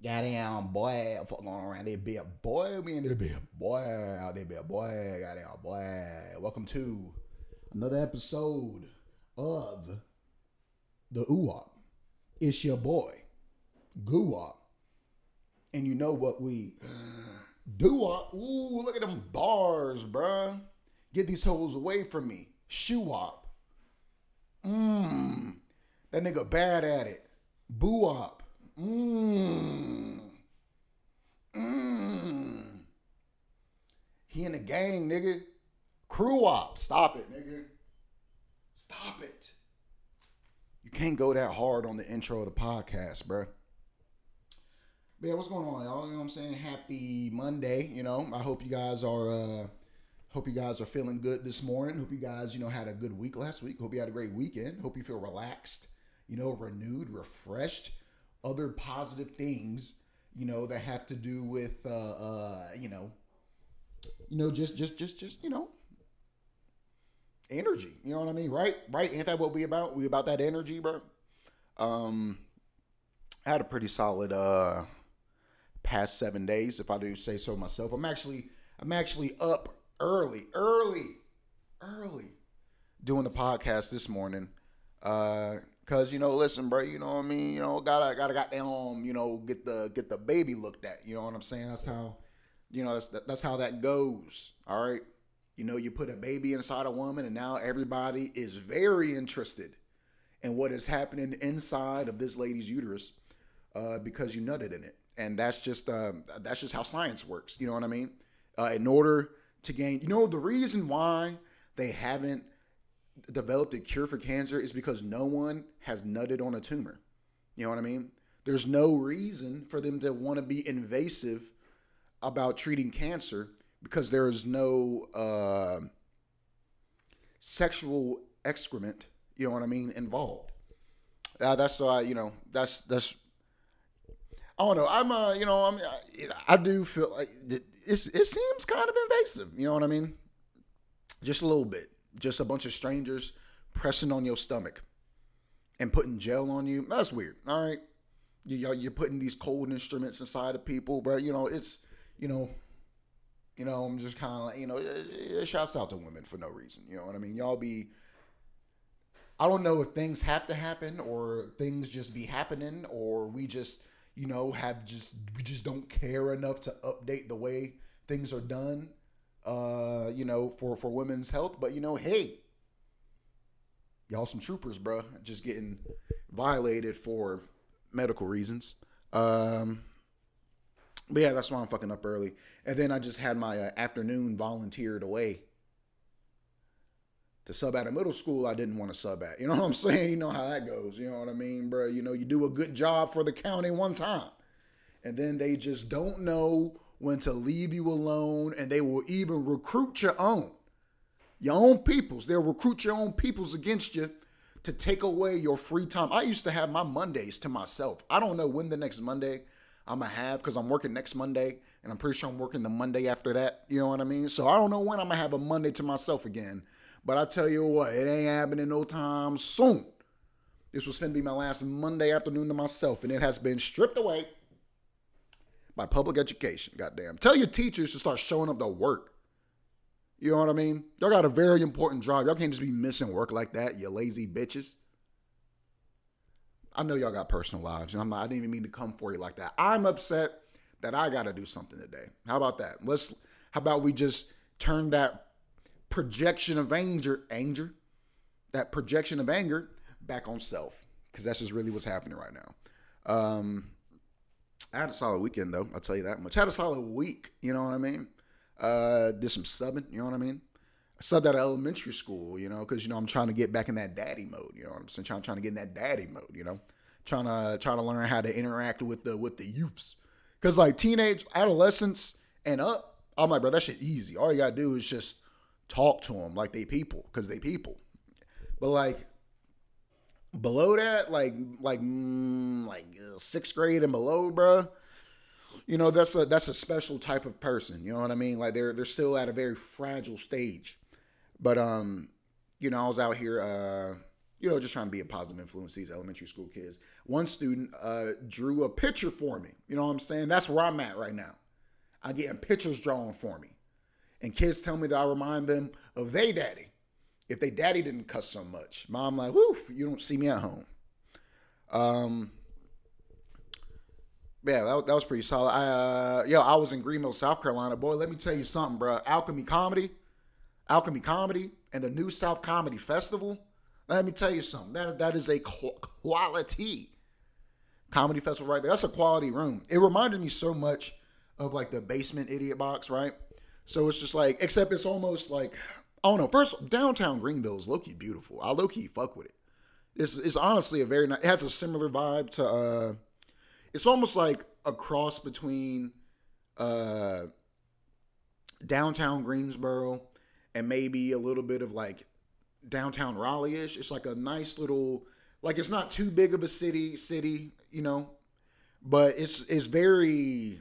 Goddamn boy, fuck going around there, be a boy, me and there be a boy out there, be a boy, goddamn boy. Welcome to another episode of the Oowap. It's your boy, Goowap. And you know what we do? Ooh, look at them bars, bruh. Get these hoes away from me. Shoe up. Mmm. That nigga bad at it. Boo up. Mmm. Mmm. He in the gang, nigga. Crew op. Stop it, nigga. Stop it. You can't go that hard on the intro of the podcast, bro. But yeah, what's going on, y'all? You know what I'm saying? Happy Monday. You know, I hope you guys are uh hope you guys are feeling good this morning. Hope you guys, you know, had a good week last week. Hope you had a great weekend. Hope you feel relaxed, you know, renewed, refreshed. Other positive things, you know, that have to do with uh uh, you know, you know, just just just just, you know, energy. You know what I mean? Right? Right? Ain't that what we about? We about that energy, bro. Um I had a pretty solid uh past seven days, if I do say so myself. I'm actually I'm actually up early, early, early doing the podcast this morning. Uh Cause you know, listen, bro. You know what I mean. You know, gotta gotta got down. You know, get the get the baby looked at. You know what I'm saying? That's how, you know, that's that's how that goes. All right. You know, you put a baby inside a woman, and now everybody is very interested in what is happening inside of this lady's uterus uh, because you nutted in it, and that's just uh, that's just how science works. You know what I mean? Uh, in order to gain, you know, the reason why they haven't developed a cure for cancer is because no one has nutted on a tumor. You know what I mean? There's no reason for them to want to be invasive about treating cancer because there is no uh, sexual excrement, you know what I mean, involved. Uh, that's why, you know, that's, that's, I don't know. I'm, uh, you know, I'm, I do feel like it's, it seems kind of invasive, you know what I mean? Just a little bit. Just a bunch of strangers pressing on your stomach and putting gel on you. That's weird. All right. You, you're putting these cold instruments inside of people, but you know, it's, you know, you know, I'm just kind of like, you know, shouts out to women for no reason. You know what I mean? Y'all be, I don't know if things have to happen or things just be happening or we just, you know, have just, we just don't care enough to update the way things are done, uh, you know, for, for women's health. But, you know, hey, y'all some troopers, bro, just getting violated for medical reasons. Um, but yeah, that's why I'm fucking up early. And then I just had my uh, afternoon volunteered away to sub at a middle school I didn't want to sub at. You know what I'm saying? You know how that goes. You know what I mean, bro? You know, you do a good job for the county one time, and then they just don't know when to leave you alone, and they will even recruit your own, your own peoples. They'll recruit your own peoples against you to take away your free time. I used to have my Mondays to myself. I don't know when the next Monday I'm gonna have because I'm working next Monday, and I'm pretty sure I'm working the Monday after that. You know what I mean? So I don't know when I'm gonna have a Monday to myself again. But I tell you what, it ain't happening no time soon. This was gonna be my last Monday afternoon to myself, and it has been stripped away by public education. Goddamn! Tell your teachers to start showing up to work. You know what I mean? Y'all got a very important job. Y'all can't just be missing work like that, you lazy bitches. I know y'all got personal lives, and I'm not, I didn't even mean to come for you like that. I'm upset that I got to do something today. How about that? Let's. How about we just turn that projection of anger, anger, that projection of anger back on self, because that's just really what's happening right now. Um, I had a solid weekend though. I'll tell you that much. Had a solid week. You know what I mean? Uh, did some subbing. You know what I mean? I subbed at elementary school, you know, because you know I'm trying to get back in that daddy mode. You know what I'm saying? Trying, trying to get in that daddy mode. You know, trying to trying to learn how to interact with the with the youths. Because like teenage, adolescence, and up, I'm like, bro, that shit easy. All you gotta do is just talk to them like they people, because they people. But like below that, like like mm, like uh, sixth grade and below, bro. You know that's a that's a special type of person. You know what I mean? Like they're they're still at a very fragile stage. But um, you know, I was out here uh you know, just trying to be a positive influence these elementary school kids. One student uh, drew a picture for me. You know what I'm saying? That's where I'm at right now. I'm getting pictures drawn for me. And kids tell me that I remind them of they daddy. If they daddy didn't cuss so much. Mom like, whoo, you don't see me at home. Um yeah, that, that was pretty solid. I, uh, yo, I was in Greenville, South Carolina. Boy, let me tell you something, bro. Alchemy Comedy, Alchemy Comedy, and the New South Comedy Festival. Let me tell you something. That that is a quality comedy festival right there. That's a quality room. It reminded me so much of like the basement idiot box, right? So it's just like, except it's almost like, I don't. First, downtown Greenville is low key beautiful. I low key fuck with it. It's it's honestly a very nice. It has a similar vibe to. uh It's almost like a cross between uh downtown Greensboro and maybe a little bit of like downtown Raleigh-ish. It's like a nice little like it's not too big of a city city, you know, but it's it's very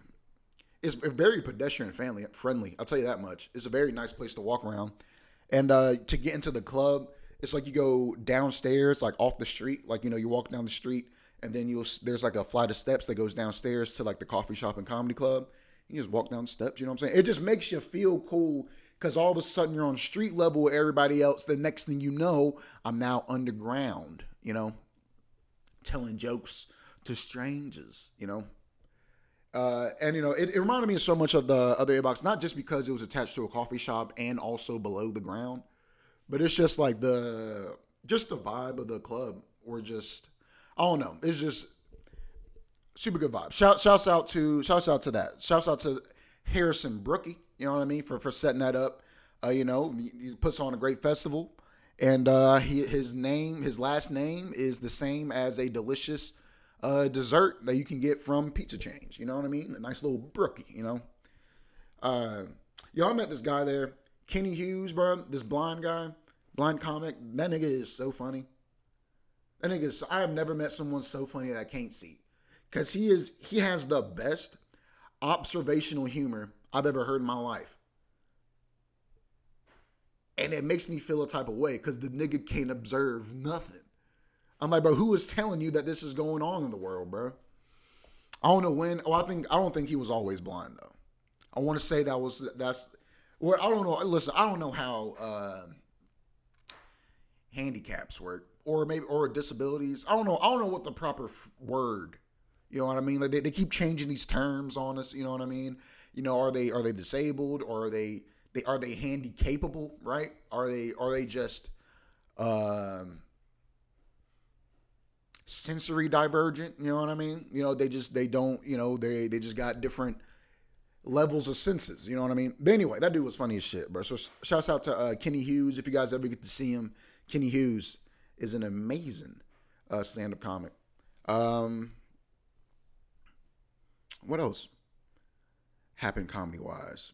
it's very pedestrian friendly friendly. I'll tell you that much. It's a very nice place to walk around. And uh to get into the club, it's like you go downstairs like off the street, like you know, you walk down the street and then you'll there's like a flight of steps that goes downstairs to like the coffee shop and comedy club. You just walk down the steps, you know what I'm saying? It just makes you feel cool because all of a sudden you're on street level with everybody else. The next thing you know, I'm now underground, you know, telling jokes to strangers, you know. Uh, and you know, it, it, reminded me so much of the other box, not just because it was attached to a coffee shop and also below the ground, but it's just like the just the vibe of the club, or just I don't know, it's just super good vibe. Shout shouts out to shouts out to that. Shouts out to Harrison Brookie you know what I mean? For for setting that up. Uh, you know, he puts on a great festival, and uh, he, his name, his last name, is the same as a delicious uh, dessert that you can get from Pizza Change. You know what I mean? A nice little brookie. You know. Uh, I met this guy there, Kenny Hughes, bro. This blind guy, blind comic. That nigga is so funny. That nigga is. I have never met someone so funny that I can't see, cause he is. He has the best observational humor I've ever heard in my life. And it makes me feel a type of way because the nigga can't observe nothing. I'm like, bro, who is telling you that this is going on in the world, bro? I don't know when. Oh, I think I don't think he was always blind though. I want to say that was that's. Well, I don't know. Listen, I don't know how uh, handicaps work, or maybe or disabilities. I don't know. I don't know what the proper f- word. You know what I mean? Like they, they keep changing these terms on us. You know what I mean? you know, are they are they disabled or are they they are they handy capable, right? Are they are they just um sensory divergent, you know what I mean? You know, they just they don't, you know, they they just got different levels of senses, you know what I mean? But anyway, that dude was funny as shit, bro. So shouts out to uh, Kenny Hughes if you guys ever get to see him. Kenny Hughes is an amazing uh, stand-up comic. Um, what else? happened comedy wise.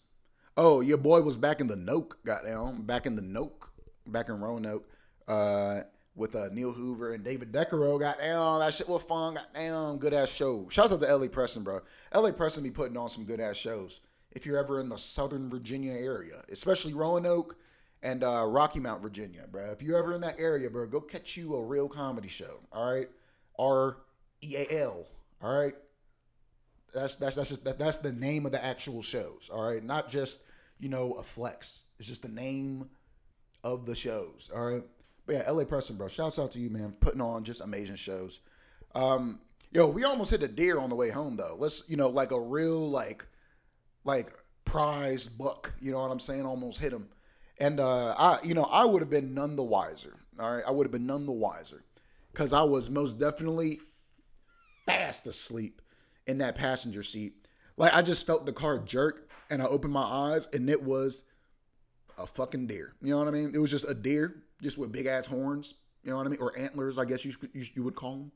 Oh, your boy was back in the Noke, goddamn, back in the Noke, back in Roanoke, uh, with uh, Neil Hoover and David Decaro. Goddamn, that shit was fun. Goddamn, good ass show. Shouts out to LA Preston, bro. LA Preston be putting on some good ass shows. If you're ever in the Southern Virginia area, especially Roanoke and uh, Rocky Mount, Virginia, bro. If you're ever in that area, bro, go catch you a real comedy show. All right, R E A L. All right, that's that's that's just that, that's the name of the actual shows. All right, not just you know a flex. It's just the name of the shows. All right. But yeah, LA Preston, bro. Shouts out to you, man. Putting on just amazing shows. Um, yo, we almost hit a deer on the way home though. Let's you know like a real like like prize buck. You know what I'm saying? Almost hit him. And uh, I, you know, I would have been none the wiser. All right, I would have been none the wiser because I was most definitely fast asleep in that passenger seat. Like I just felt the car jerk and I opened my eyes and it was a fucking deer. You know what I mean? It was just a deer, just with big ass horns. You know what I mean? Or antlers, I guess you you, you would call them.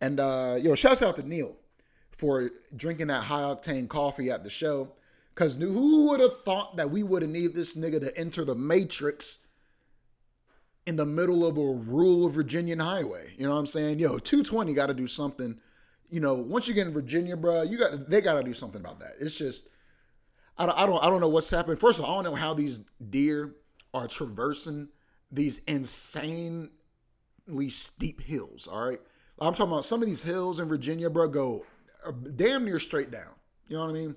And uh, yo, shouts out to Neil for drinking that high octane coffee at the show. Cause who would have thought that we would have needed this nigga to enter the matrix in the middle of a rural Virginian highway? You know what I'm saying? Yo, 220 got to do something you know, once you get in Virginia, bro, you got they got to do something about that. It's just, I don't, I don't, I don't know what's happening. First of all, I don't know how these deer are traversing these insanely steep hills. All right, I'm talking about some of these hills in Virginia, bro, go uh, damn near straight down. You know what I mean?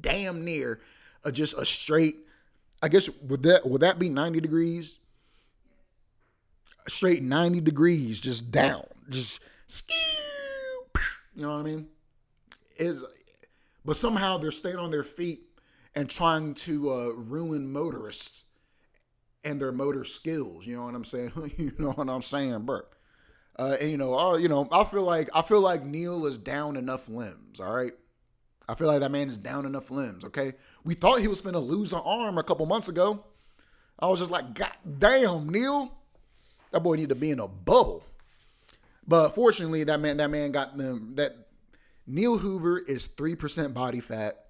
Damn near uh, just a straight. I guess would that would that be 90 degrees? Straight 90 degrees, just down, just skew. you know what I mean? Is but somehow they're staying on their feet and trying to uh, ruin motorists and their motor skills. You know what I'm saying? you know what I'm saying, bro? Uh, and you know, you know, I feel like I feel like Neil is down enough limbs. All right, I feel like that man is down enough limbs. Okay, we thought he was gonna lose an arm a couple months ago. I was just like, God damn, Neil, that boy need to be in a bubble. But fortunately, that man, that man got them. That Neil Hoover is three percent body fat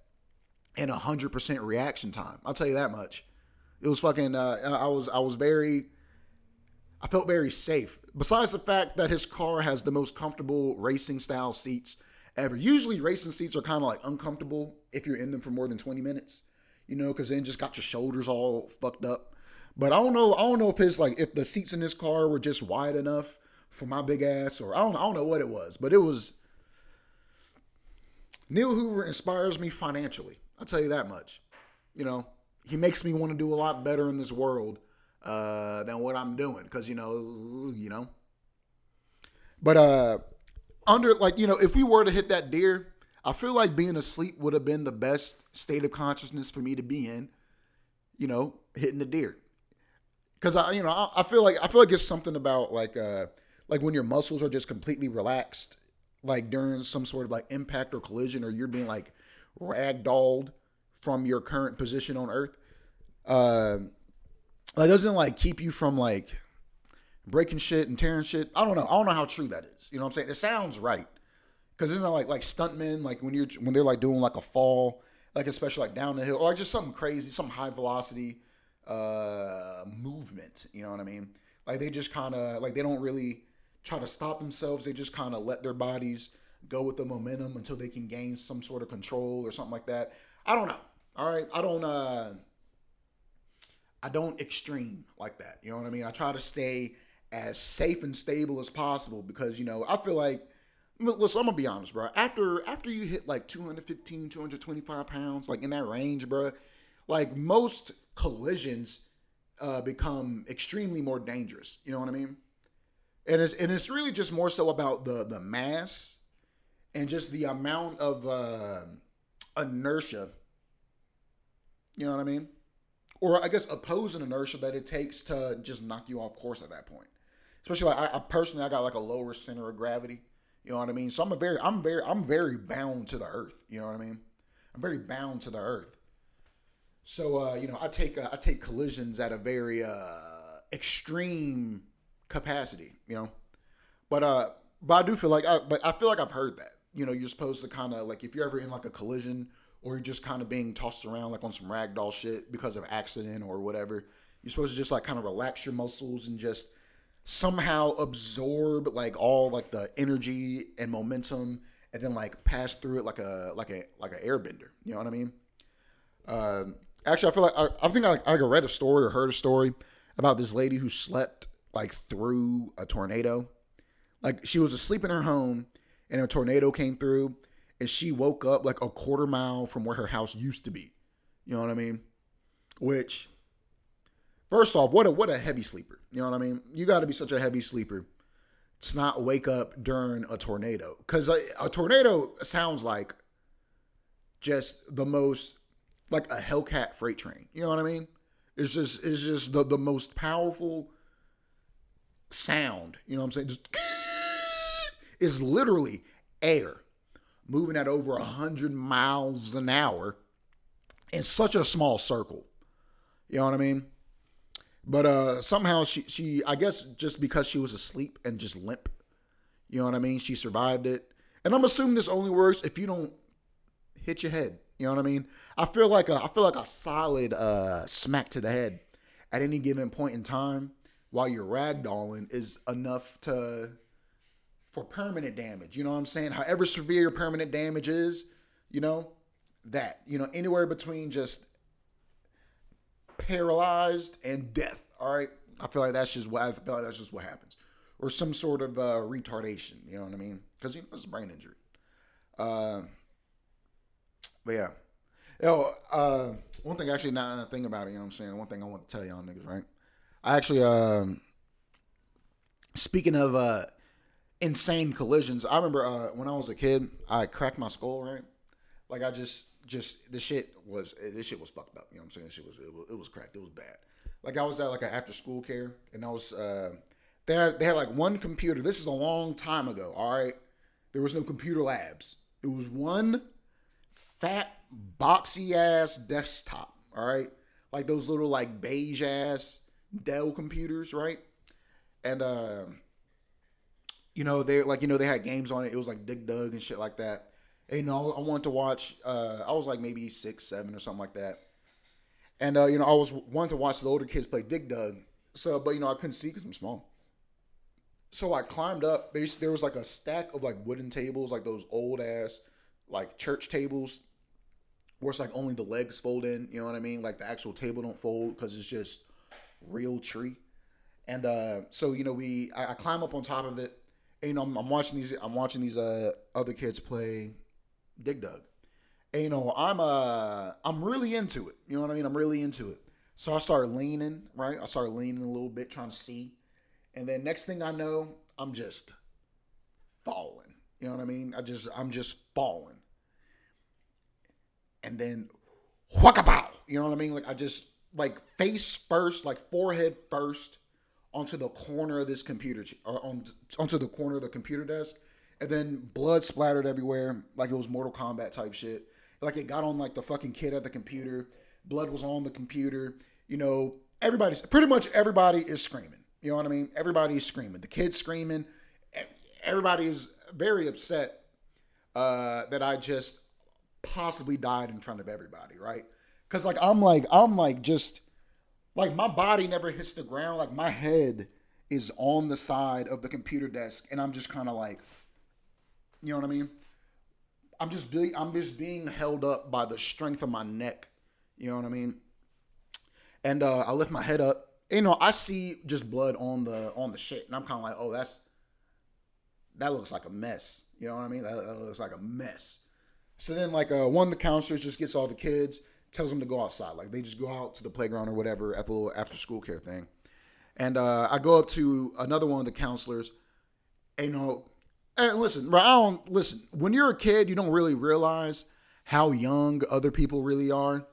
and hundred percent reaction time. I'll tell you that much. It was fucking. Uh, I was I was very. I felt very safe. Besides the fact that his car has the most comfortable racing style seats ever. Usually, racing seats are kind of like uncomfortable if you're in them for more than 20 minutes, you know, because then just got your shoulders all fucked up. But I don't know. I don't know if his like if the seats in his car were just wide enough for my big ass, or I don't. I don't know what it was, but it was. Neil Hoover inspires me financially. I'll tell you that much. You know, he makes me want to do a lot better in this world uh, than what I'm doing because you know, you know. But uh, under like you know, if we were to hit that deer, I feel like being asleep would have been the best state of consciousness for me to be in. You know, hitting the deer because I you know I, I, feel like I feel like it's something about like uh like when your muscles are just completely relaxed like during some sort of like impact or collision or you're being like ragdolled from your current position on earth uh like doesn't like keep you from like breaking shit and tearing shit? I don't know. I don't know how true that is. You know what i'm saying? It sounds right. Because it's not like like stuntmen like when you're when they're like doing like a fall like especially like down the hill or like just something crazy some high velocity uh movement you know what i mean? Like they just kind of like they don't really try to stop themselves. They just kind of let their bodies go with the momentum until they can gain some sort of control or something like that. I don't know all right i don't uh i don't extreme like that you know what i mean i try to stay as safe and stable as possible because you know i feel like listen i'm gonna be honest bro after after you hit like 215 225 pounds like in that range bro like most collisions uh, become extremely more dangerous. You know what I mean? And it's and it's really just more so about the the mass and just the amount of uh, inertia. You know what I mean? Or I guess opposing inertia that it takes to just knock you off course at that point. Especially like I, I personally, I got like a lower center of gravity. You know what I mean? So I'm a very, I'm very, I'm very bound to the earth. You know what I mean? I'm very bound to the earth. So uh, you know, I take uh, I take collisions at a very uh, extreme capacity, you know. But uh, but I do feel like I but I feel like I've heard that. You know, you're supposed to kind of like if you're ever in like a collision or you're just kind of being tossed around like on some ragdoll shit because of accident or whatever, you're supposed to just like kind of relax your muscles and just somehow absorb like all like the energy and momentum and then like pass through it like a like a like an airbender. You know what I mean? Uh, Actually, I feel like I, I think I, I read a story or heard a story about this lady who slept like through a tornado. Like she was asleep in her home and a tornado came through and she woke up like a quarter mile from where her house used to be. You know what I mean? Which first off, what a what a heavy sleeper. You know what I mean? You got to be such a heavy sleeper to not wake up during a tornado cuz a, a tornado sounds like just the most like a Hellcat freight train. You know what I mean? It's just it's just the, the most powerful sound. You know what I'm saying? Just is literally air moving at over a hundred miles an hour in such a small circle. You know what I mean? But uh somehow she she I guess just because she was asleep and just limp, you know what I mean? She survived it. And I'm assuming this only works if you don't hit your head. You know what I mean? I feel like a, I feel like a solid uh, smack to the head at any given point in time while you're ragdolling is enough to for permanent damage. You know what I'm saying? However severe your permanent damage is, you know, that you know anywhere between just paralyzed and death. All right, I feel like that's just what I feel like that's just what happens. or some sort of uh, retardation. You know what I mean? Because you know it's a brain injury. Uh, but yeah. Yo, uh, one thing actually, not a thing about it. You know what I'm saying? One thing I want to tell y'all niggas, right? I actually, um, speaking of uh, insane collisions, I remember uh, when I was a kid, I cracked my skull, right? Like I just, just the shit was, this shit was fucked up. You know what I'm saying? This shit was, it was, it was cracked. It was bad. Like I was at like an after school care, and I was, uh, they had, they had like one computer. This is a long time ago. All right, there was no computer labs. It was one fat boxy ass desktop. All right, like those little like beige ass Dell computers, right? And uh, you know they like you know they had games on it. It was like Dig Dug and shit like that. And, you know, I wanted to watch. Uh, I was like maybe six, seven, or something like that. And uh, you know, I was wanting to watch the older kids play Dig Dug. So, but you know, I couldn't see because I'm small. So I climbed up. There, there was like a stack of like wooden tables, like those old ass like church tables, where it's like only the legs fold in. You know what I mean? Like the actual table don't fold because it's just real tree. And uh, so you know, we I, I climb up on top of it. And, you know, I'm, I'm watching these. I'm watching these uh, other kids play Dig Dug. And, you know, I'm uh I'm really into it. You know what I mean? I'm really into it. So I started leaning, right? I started leaning a little bit, trying to see. And then next thing I know, I'm just falling. You know what I mean? I just I'm just falling. And then whackabow. You know what I mean? Like I just like face first, like forehead first, onto the corner of this computer, or on onto the corner of the computer desk, and then blood splattered everywhere, like it was Mortal Kombat type shit. Like it got on like the fucking kid at the computer. Blood was on the computer. You know, everybody's pretty much everybody is screaming. You know what I mean? Everybody's screaming. The kids screaming. Everybody is very upset uh, that I just possibly died in front of everybody, right? Because like I'm like I'm like just like my body never hits the ground. Like my head is on the side of the computer desk, and I'm just kind of like, you know what I mean? I'm just I'm just being held up by the strength of my neck. You know what I mean? And uh, I lift my head up. You know, I see just blood on the on the shit, and I'm kind of like, oh, that's that looks like a mess. You know what I mean? That, that looks like a mess. So then, like, uh, one of the counselors just gets all the kids, tells them to go outside. Like, they just go out to the playground or whatever at the little after school care thing. And uh, I go up to another one of the counselors, and you know, and listen, I don't listen. When you're a kid, you don't really realize how young other people really are.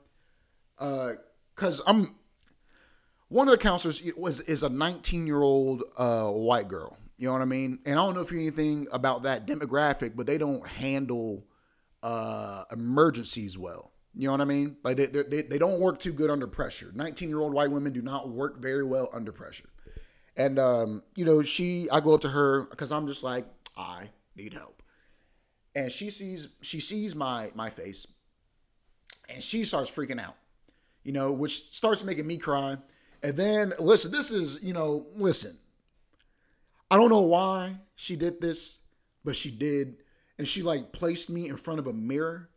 Uh, cause I'm one of the counselors was is a 19 year old uh, white girl. You know what I mean? And I don't know if you anything about that demographic, but they don't handle uh, emergencies well. You know what I mean? Like they, they, they don't work too good under pressure. 19 year old white women do not work very well under pressure. And, um, you know, she, I go up to her because I'm just like, I need help. And she sees, she sees my, my face and she starts freaking out, you know, which starts making me cry. And then, listen, this is, you know, listen, I don't know why she did this, but she did. And she like placed me in front of a mirror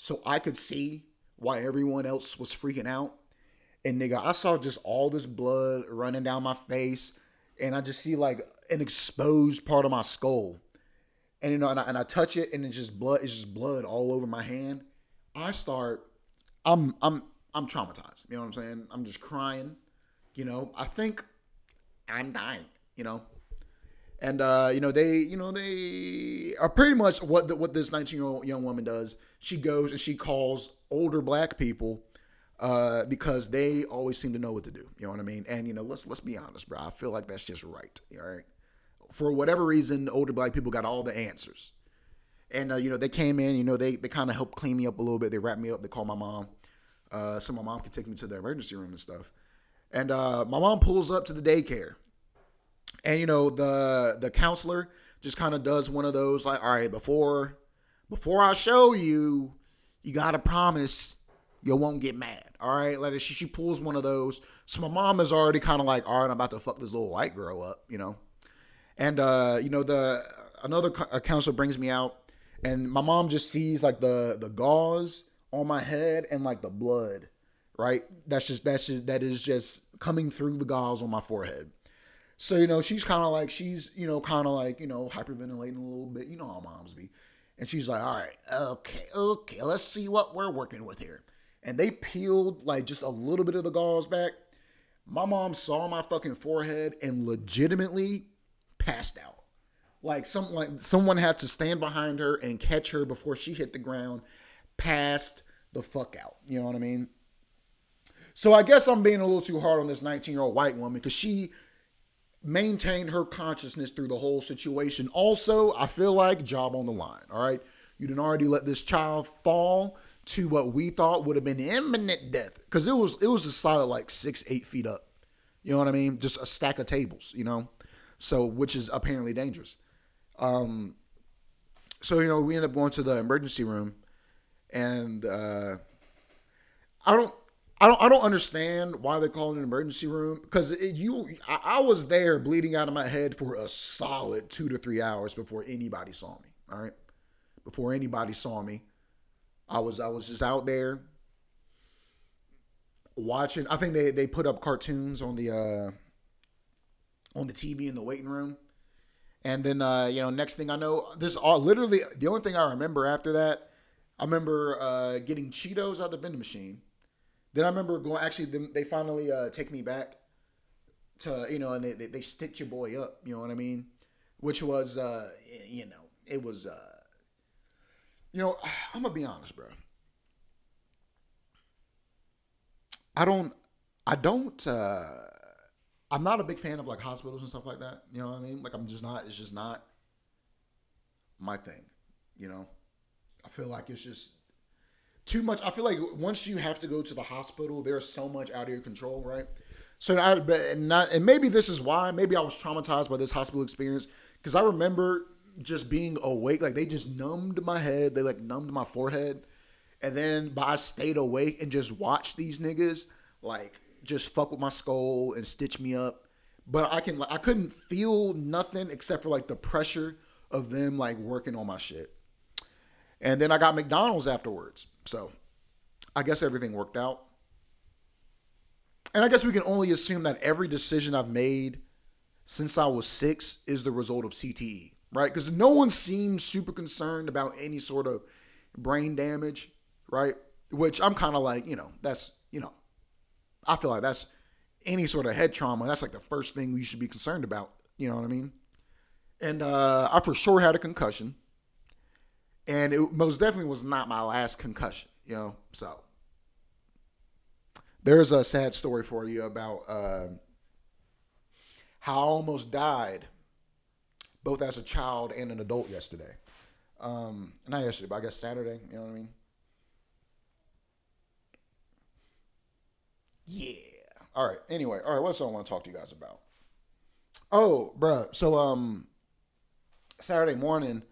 so I could see why everyone else was freaking out. And nigga, I saw just all this blood running down my face. And I just see like an exposed part of my skull. And you know, and I, and I touch it and it's just blood, it's just blood all over my hand. I start, I'm I'm I'm traumatized. You know what I'm saying? I'm just crying. You know, I think I'm dying, you know and uh, you know they you know they are pretty much what the, what this 19 year old young woman does. She goes and she calls older black people uh, because they always seem to know what to do. You know what i mean? And you know let's let's be honest bro. I feel like that's just right all right? For whatever reason older black people got all the answers. And uh, you know they came in you know they they kind of helped clean me up a little bit. They wrapped me up. They called my mom uh, so my mom could take me to the emergency room and stuff. And uh, my mom pulls up to the daycare and you know the the counselor just kind of does one of those like all right before before i show you you gotta promise you won't get mad all right? Like she, she pulls one of those. So my mom is already kind of like all right i'm about to fuck this little white girl up you know? And uh you know the another counselor brings me out and my mom just sees like the the gauze on my head and like the blood right? That's just that's just that is just coming through the gauze on my forehead So you know, she's kind of like she's you know kind of like you know hyperventilating a little bit. You know how moms be, and she's like, "All right, okay, okay, let's see what we're working with here." And they peeled like just a little bit of the gauze back. My mom saw my fucking forehead and legitimately passed out. Like some like someone had to stand behind her and catch her before she hit the ground, passed the fuck out. You know what I mean? So I guess I'm being a little too hard on this 19 year old white woman because she maintained her consciousness through the whole situation. Also, I feel like job on the line. All right, you didn't already let this child fall to what we thought would have been imminent death because it was it was a solid like six eight feet up. You know what I mean? Just a stack of tables. You know, so which is apparently dangerous. Um, so you know we end up going to the emergency room, and uh, I don't. I don't. I don't understand why they call it an emergency room because you. I, I was there bleeding out of my head for a solid two to three hours before anybody saw me. All right, before anybody saw me, I was. I was just out there watching. I think they they put up cartoons on the uh on the TV in the waiting room, and then uh, you know next thing I know, this all literally the only thing I remember after that, I remember uh, getting Cheetos out of the vending machine then I remember going. Actually, they finally uh, take me back to you know, and they, they, they stitch your boy up. You know what I mean? Which was uh, you know, it was uh, you know, I'm gonna be honest, bro. I don't, I don't. uh I'm not a big fan of like hospitals and stuff like that. You know what I mean? Like I'm just not. It's just not my thing. You know, I feel like it's just too much. I feel like once you have to go to the hospital, there's so much out of your control, right? So I, and not, and maybe this is why. Maybe I was traumatized by this hospital experience because I remember just being awake. Like they just numbed my head. They like numbed my forehead, and then but I stayed awake and just watched these niggas like just fuck with my skull and stitch me up. But I can I couldn't feel nothing except for like the pressure of them like working on my shit. And then I got McDonald's afterwards. So I guess everything worked out. And I guess we can only assume that every decision I've made since I was six is the result of CTE, right? Because no one seems super concerned about any sort of brain damage, right? Which I'm kind of like, you know, that's, you know, I feel like that's any sort of head trauma. That's like the first thing we should be concerned about. You know what I mean? And uh, I for sure had a concussion and it most definitely was not my last concussion. You know, so there's a sad story for you about uh, how I almost died, both as a child and an adult yesterday. Um, not yesterday, but I guess Saturday. You know what I mean? Yeah. All right. Anyway, all right. What's I want to talk to you guys about? Oh, bruh. So, um, Saturday morning,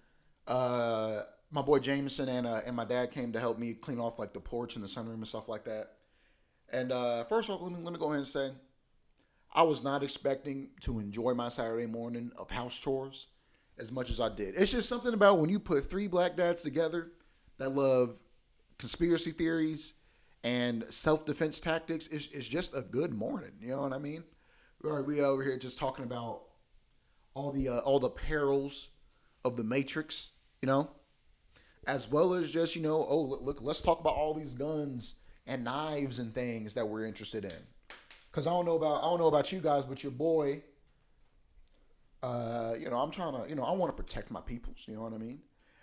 uh, my boy Jameson and uh, and my dad came to help me clean off like the porch and the sunroom and stuff like that. And uh, first off, let me let me go ahead and say, I was not expecting to enjoy my Saturday morning of house chores as much as I did. It's just something about when you put three black dads together that love conspiracy theories and self defense tactics. It's, it's just a good morning. You know what I mean? We're we over here just talking about all the uh, all the perils of the Matrix. You know, as well as just you know, oh look, let's talk about all these guns and knives and things that we're interested in. Cause I don't know about I don't know about you guys, but your boy, uh, you know, I'm trying to, you know, I want to protect my peoples. You know what I mean?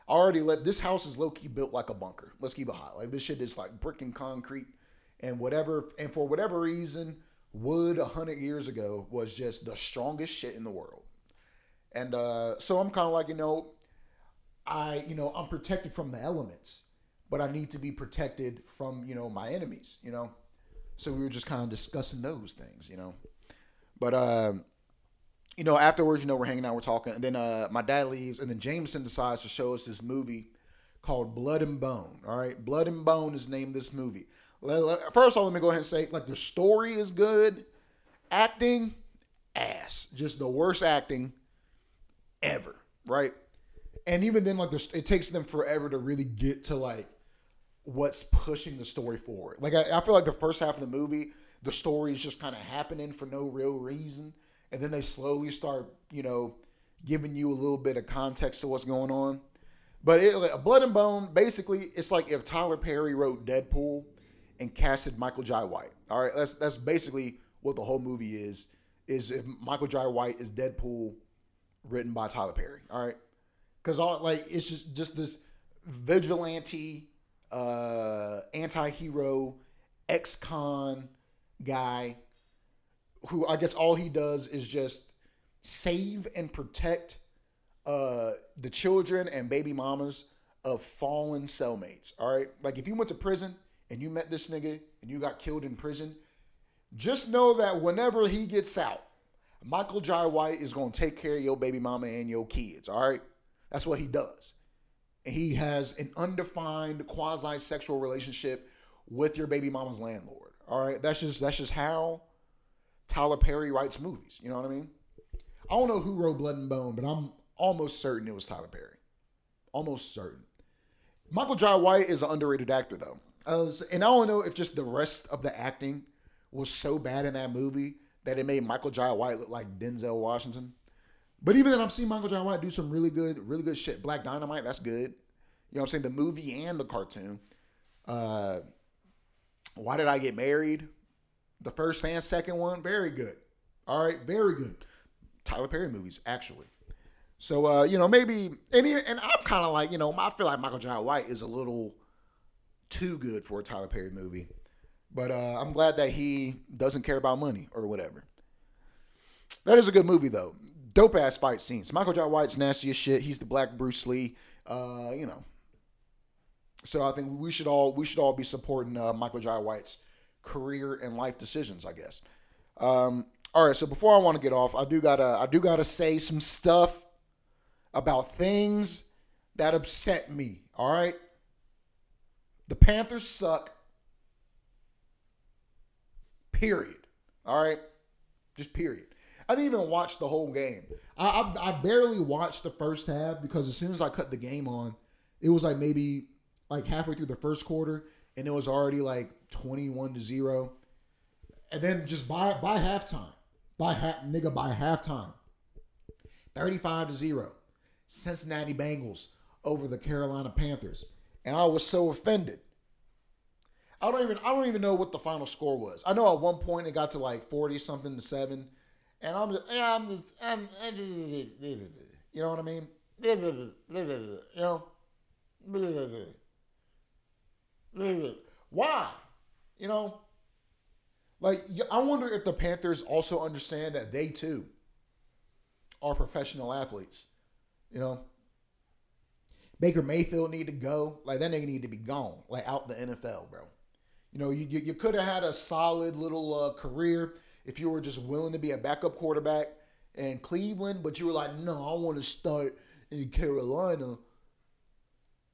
I already let this house is low key built like a bunker. Let's keep it hot. Like this shit is like brick and concrete, and whatever. And for whatever reason, wood a hundred years ago was just the strongest shit in the world. And uh, so I'm kind of like, you know, I, you know, I'm protected from the elements, but I need to be protected from, you know, my enemies, you know. So we were just kind of discussing those things, you know. But uh, you know, afterwards, you know, we're hanging out, we're talking, and then uh my dad leaves, and then Jameson decides to show us this movie called Blood and Bone. All right, Blood and Bone is named this movie. First of all, let me go ahead and say, like, the story is good, acting, ass, just the worst acting ever, right? And even then, like it takes them forever to really get to like what's pushing the story forward. Like I, I feel like the first half of the movie, the story is just kind of happening for no real reason, and then they slowly start, you know, giving you a little bit of context to what's going on. But it, like, Blood and Bone, basically, it's like if Tyler Perry wrote Deadpool and casted Michael Jai White. All right, that's that's basically what the whole movie is. Is if Michael Jai White is Deadpool, written by Tyler Perry. All right, because all like it's just just this vigilante, uh, anti-hero, ex-con guy who I guess all he does is just save and protect uh, the children and baby mamas of fallen cellmates. All right, like if you went to prison and you met this nigga and you got killed in prison, just know that whenever he gets out, Michael Jai White is gonna take care of your baby mama and your kids. All right, that's what he does. He has an undefined quasi-sexual relationship with your baby mama's landlord. All right, that's just that's just how Tyler Perry writes movies. You know what I mean? I don't know who wrote Blood and Bone, but I'm almost certain it was Tyler Perry. Almost certain. Michael Jai White is an underrated actor, though. Was, and I don't know if just the rest of the acting was so bad in that movie that it made Michael Jai White look like Denzel Washington. But even then, I've seen Michael Jai White do some really good, really good shit. Black Dynamite, that's good. You know what I'm saying? The movie and the cartoon. Uh, Why Did I Get Married? The first and second one, very good. All right, very good. Tyler Perry movies, actually. So uh, you know, maybe and he, and I'm kind of like you know, I feel like Michael Jai White is a little too good for a Tyler Perry movie, but uh, I'm glad that he doesn't care about money or whatever. That is a good movie though. Dope ass fight scenes. Michael Jai White's nasty as shit. He's the Black Bruce Lee. Uh, you know. So I think we should all we should all be supporting uh, Michael Jai White's career and life decisions, I guess. Um, all right, so before I want to get off, I do gotta I do gotta say some stuff about things that upset me. All right, the Panthers suck. Period. All right, just period. I didn't even watch the whole game. I, I, I barely watched the first half because as soon as I cut the game on, it was like maybe like halfway through the first quarter, and it was already like 21 to 0. And then just by by halftime, by half nigga by halftime, 35 to 0. Cincinnati Bengals over the Carolina Panthers. And I was so offended. I don't even I don't even know what the final score was. I know at one point it got to like 40 something to 7. And I'm just, yeah, I'm just, I'm, you know what I mean? You know? Why? You know? Like, I wonder if the Panthers also understand that they too are professional athletes. You know? Baker Mayfield need to go. Like, that nigga need to be gone. Like, out the NFL, bro. You know, you, you, you could have had a solid little uh, career if you were just willing to be a backup quarterback in Cleveland, but you were like, no, I want to start in Carolina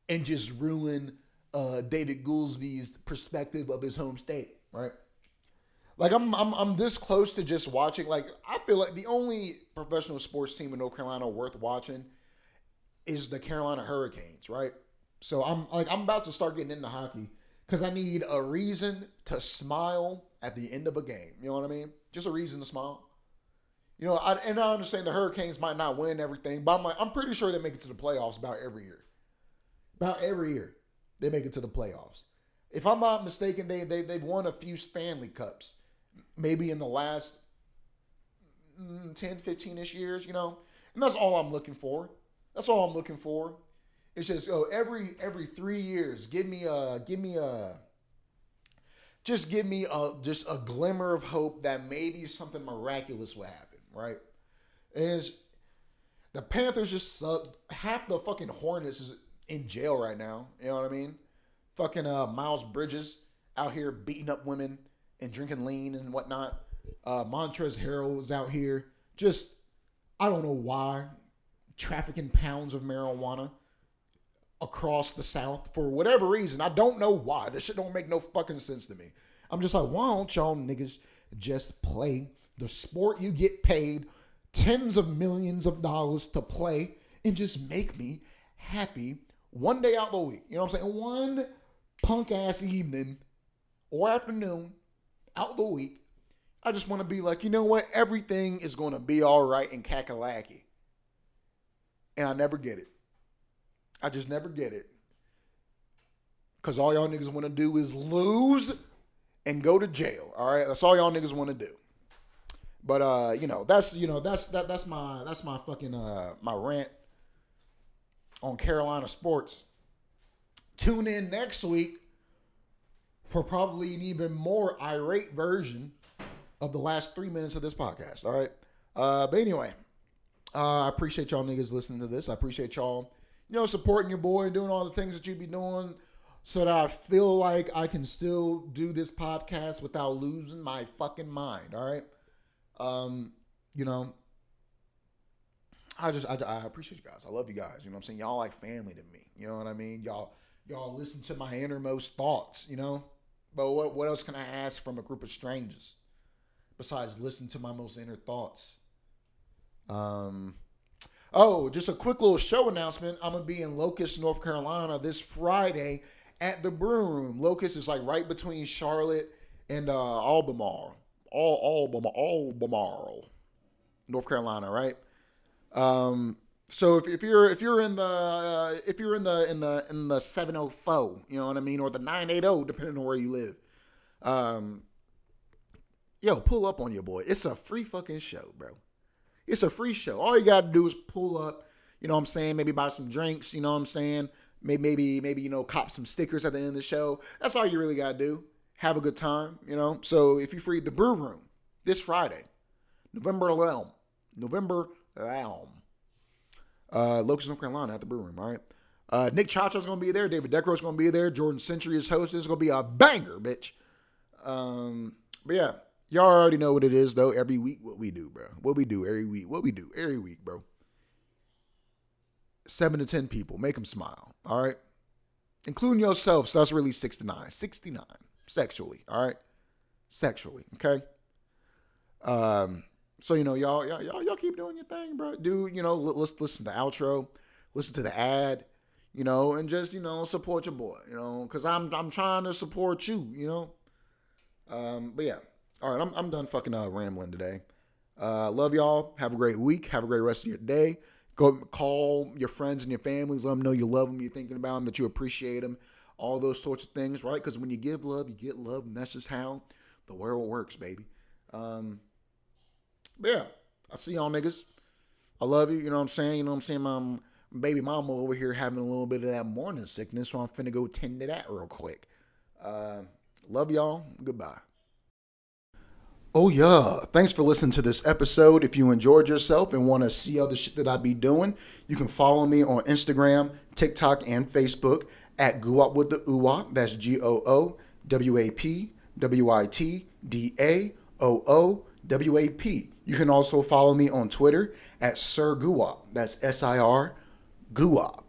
and just ruin uh, David Goolsby's perspective of his home state, right? Like I'm, I'm, I'm this close to just watching. Like I feel like the only professional sports team in North Carolina worth watching is the Carolina Hurricanes, right? So I'm like I'm about to start getting into hockey because I need a reason to smile at the end of a game. You know what I mean? Just a reason to smile. You know, I, and I understand the Hurricanes might not win everything, but I'm like, I'm pretty sure they make it to the playoffs about every year. About every year, they make it to the playoffs. If I'm not mistaken, they, they they've won a few Stanley Cups, maybe in the last mm, 10, 15 ish years. You know, and that's all I'm looking for. That's all I'm looking for. It's just oh every every three years, give me a give me a just give me a just a glimmer of hope that maybe something miraculous will happen, right? Is the Panthers just suck. Half the fucking Hornets is in jail right now. You know what I mean? Fucking uh, Miles Bridges out here beating up women and drinking lean and whatnot. Uh, Montrezl Harrell is out here just I don't know why trafficking pounds of marijuana across the South for whatever reason. I don't know why. This shit don't make no fucking sense to me. I'm just like, why don't y'all niggas just play the sport you get paid tens of millions of dollars to play and just make me happy one day out the week? You know what I'm saying? One punk ass evening or afternoon out the week. I just want to be like, you know what? Everything is going to be all right in Kakalaki. And I never get it. I just never get it. Because all y'all niggas want to do is lose and go to jail. All right? That's all y'all niggas want to do. But uh, you know, that's you know, that's that that's my that's my fucking uh my rant on Carolina sports. Tune in next week for probably an even more irate version of the last three minutes of this podcast. All right. Uh, but anyway, uh, I appreciate y'all niggas listening to this. I appreciate y'all, you know, supporting your boy and doing all the things that you'd be doing so that I feel like I can still do this podcast without losing my fucking mind. All right. Um, you know, I just I, I appreciate you guys. I love you guys. You know what I'm saying? Y'all like family to me. You know what I mean? Y'all y'all listen to my innermost thoughts, you know? But what what else can I ask from a group of strangers besides listen to my most inner thoughts? Um Oh, just a quick little show announcement. I'm gonna be in Locust, North Carolina this Friday at the Brew Room. Locust is like right between Charlotte and uh, Albemarle all all Albemarle, North Carolina, right? Um, so if, if you're if you're in the uh, if you're in the in the in the 704, you know what I mean, or the 980, depending on where you live, um, yo, pull up on your boy. It's a free fucking show, bro. It's a free show. All you gotta do is pull up. You know what I'm saying? Maybe buy some drinks. You know what I'm saying? Maybe maybe maybe you know cop some stickers at the end of the show. That's all you really gotta do have a good time, you know. So if you free the brew room this Friday, November 11th, November 11th, uh, Locust, North Carolina at the brew room, all right. Uh, Nick Chacha's gonna be there. David Decro's gonna be there. Jordan Century is hosting. It's gonna be a banger, bitch. Um, but yeah, y'all already know what it is though. Every week, what we do, bro. What we do every week. What we do every week, bro. Seven to ten people, make them smile. All right, including yourself. So that's really 69. Sixty nine sexually. All right, sexually. Okay. Um. So you know, y'all, y'all, y'all, y'all keep doing your thing, bro. Do you know? Let's listen to the outro, listen to the ad, you know, and just you know support your boy, you know, because I'm I'm trying to support you, you know. Um. But yeah. All right. I'm I'm done fucking uh, rambling today. Uh, love y'all. Have a great week. Have a great rest of your day. Go call your friends and your families. Let them know you love them. You're thinking about them. That you appreciate them all those sorts of things, right? Because when you give love, you get love, and that's just how the world works, baby. Um, yeah, I see y'all niggas. I love you. You know what I'm saying? You know what I'm saying? My baby mama over here having a little bit of that morning sickness, so I'm finna go tend to that real quick. Uh, love y'all. Goodbye. Oh yeah, thanks for listening to this episode. If you enjoyed yourself and want to see other shit that I be doing, you can follow me on Instagram, TikTok, and Facebook at Goowap with the Oowap. That's G O O W A P W I T D A O O W A P. You can also follow me on Twitter at Sir Goowap. That's S I R Goowap.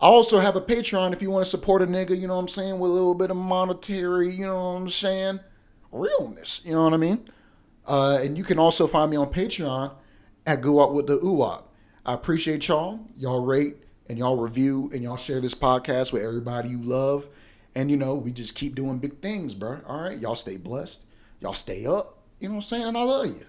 I also have a Patreon if you want to support a nigga, you know what I'm saying, with a little bit of monetary, you know what I'm saying, realness, you know what I mean? Uh, and you can also find me on Patreon at Goowap with the Oowap. I appreciate y'all. Y'all rate, and y'all review and y'all share this podcast with everybody you love. And you know, we just keep doing big things, bro. All right. Y'all stay blessed. Y'all stay up. You know what I'm saying? And I love you.